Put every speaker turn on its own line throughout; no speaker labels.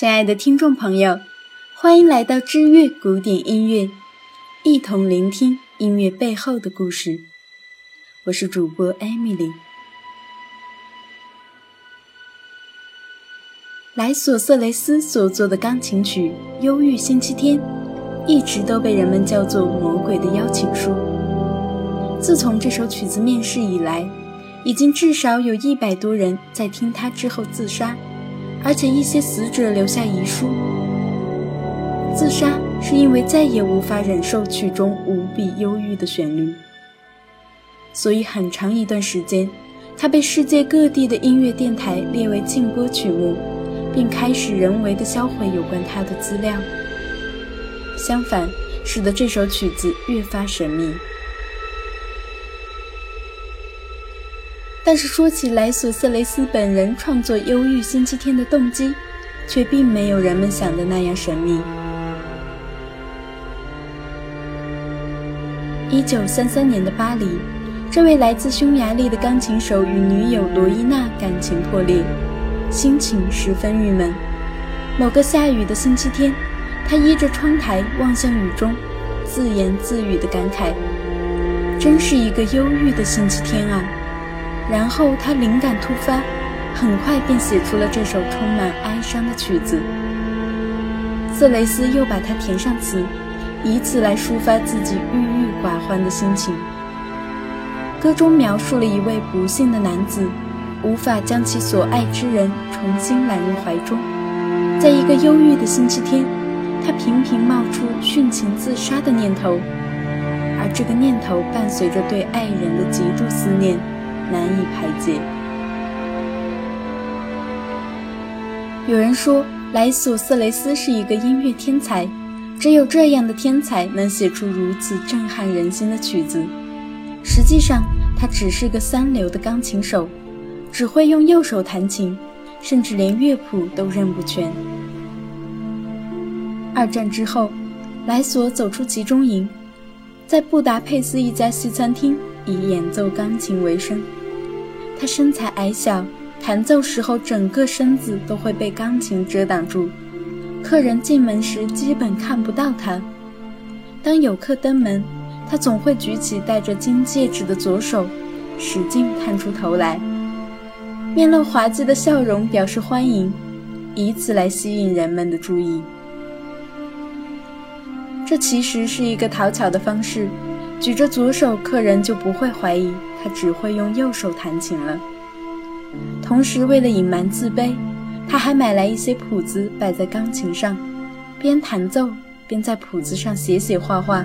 亲爱的听众朋友，欢迎来到知乐古典音乐，一同聆听音乐背后的故事。我是主播艾米丽。莱索瑟雷斯所作的钢琴曲《忧郁星期天》，一直都被人们叫做“魔鬼的邀请书”。自从这首曲子面世以来，已经至少有一百多人在听它之后自杀。而且一些死者留下遗书，自杀是因为再也无法忍受曲中无比忧郁的旋律，所以很长一段时间，它被世界各地的音乐电台列为禁播曲目，并开始人为的销毁有关它的资料。相反，使得这首曲子越发神秘。但是说起莱索瑟雷斯本人创作《忧郁星期天》的动机，却并没有人们想的那样神秘。一九三三年的巴黎，这位来自匈牙利的钢琴手与女友罗伊娜感情破裂，心情十分郁闷。某个下雨的星期天，他依着窗台望向雨中，自言自语地感慨：“真是一个忧郁的星期天啊！”然后他灵感突发，很快便写出了这首充满哀伤的曲子。瑟雷斯又把它填上词，以此来抒发自己郁郁寡欢的心情。歌中描述了一位不幸的男子，无法将其所爱之人重新揽入怀中，在一个忧郁的星期天，他频频冒出殉情自杀的念头，而这个念头伴随着对爱人的极度思念。难以排解。有人说，莱索瑟雷斯是一个音乐天才，只有这样的天才能写出如此震撼人心的曲子。实际上，他只是个三流的钢琴手，只会用右手弹琴，甚至连乐谱都认不全。二战之后，莱索走出集中营，在布达佩斯一家西餐厅以演奏钢琴为生。他身材矮小，弹奏时候整个身子都会被钢琴遮挡住，客人进门时基本看不到他。当有客登门，他总会举起戴着金戒指的左手，使劲探出头来，面露滑稽的笑容表示欢迎，以此来吸引人们的注意。这其实是一个讨巧的方式，举着左手，客人就不会怀疑。他只会用右手弹琴了。同时，为了隐瞒自卑，他还买来一些谱子摆在钢琴上，边弹奏边在谱子上写写画画，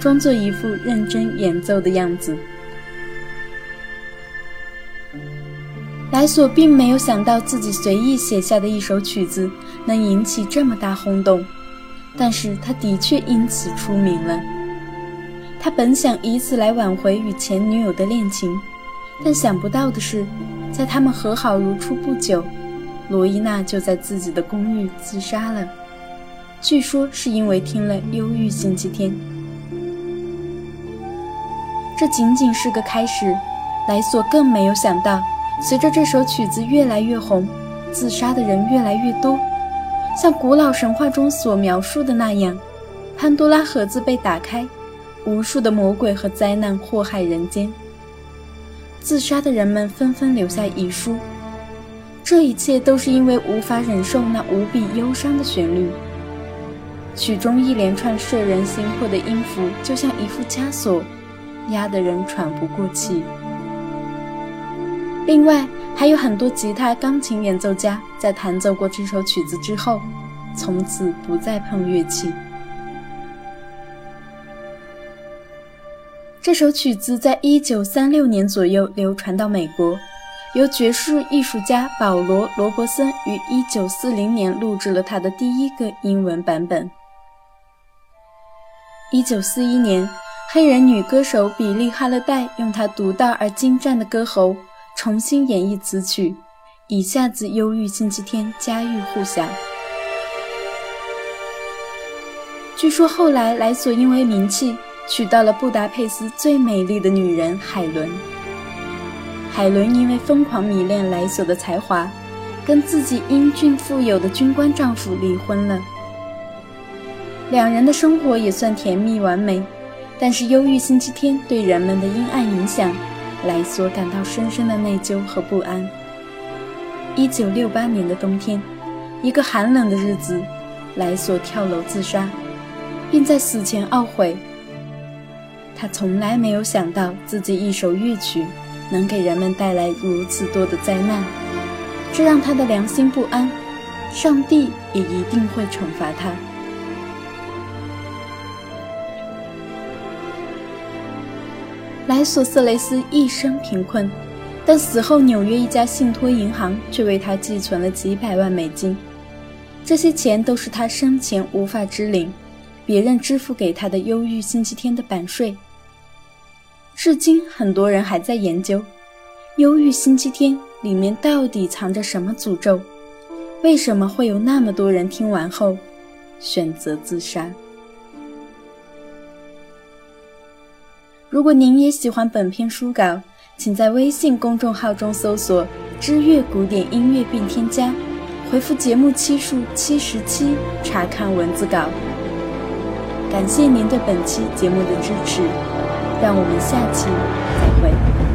装作一副认真演奏的样子。莱索并没有想到自己随意写下的一首曲子能引起这么大轰动，但是他的确因此出名了。他本想以此来挽回与前女友的恋情，但想不到的是，在他们和好如初不久，罗伊娜就在自己的公寓自杀了。据说是因为听了《忧郁星期天》。这仅仅是个开始，莱索更没有想到，随着这首曲子越来越红，自杀的人越来越多，像古老神话中所描述的那样，潘多拉盒子被打开。无数的魔鬼和灾难祸害人间，自杀的人们纷纷留下遗书。这一切都是因为无法忍受那无比忧伤的旋律。曲中一连串摄人心魄的音符，就像一副枷锁，压得人喘不过气。另外，还有很多吉他、钢琴演奏家在弹奏过这首曲子之后，从此不再碰乐器。这首曲子在一九三六年左右流传到美国，由爵士艺术家保罗·罗伯森于一九四零年录制了他的第一个英文版本。一九四一年，黑人女歌手比利·哈勒戴用她独到而精湛的歌喉重新演绎此曲，一下子忧郁星期天家喻户晓。据说后来莱索因为名气。娶到了布达佩斯最美丽的女人海伦。海伦因为疯狂迷恋莱索的才华，跟自己英俊富有的军官丈夫离婚了。两人的生活也算甜蜜完美，但是忧郁星期天对人们的阴暗影响，莱索感到深深的内疚和不安。一九六八年的冬天，一个寒冷的日子，莱索跳楼自杀，并在死前懊悔。他从来没有想到自己一首乐曲能给人们带来如此多的灾难，这让他的良心不安。上帝也一定会惩罚他。莱索·瑟雷斯一生贫困，但死后纽约一家信托银行却为他寄存了几百万美金。这些钱都是他生前无法支领，别人支付给他的忧郁星期天的版税。至今，很多人还在研究《忧郁星期天》里面到底藏着什么诅咒，为什么会有那么多人听完后选择自杀？如果您也喜欢本篇书稿，请在微信公众号中搜索“知乐古典音乐”并添加，回复节目期数七十七查看文字稿。感谢您对本期节目的支持，让我们下期再会。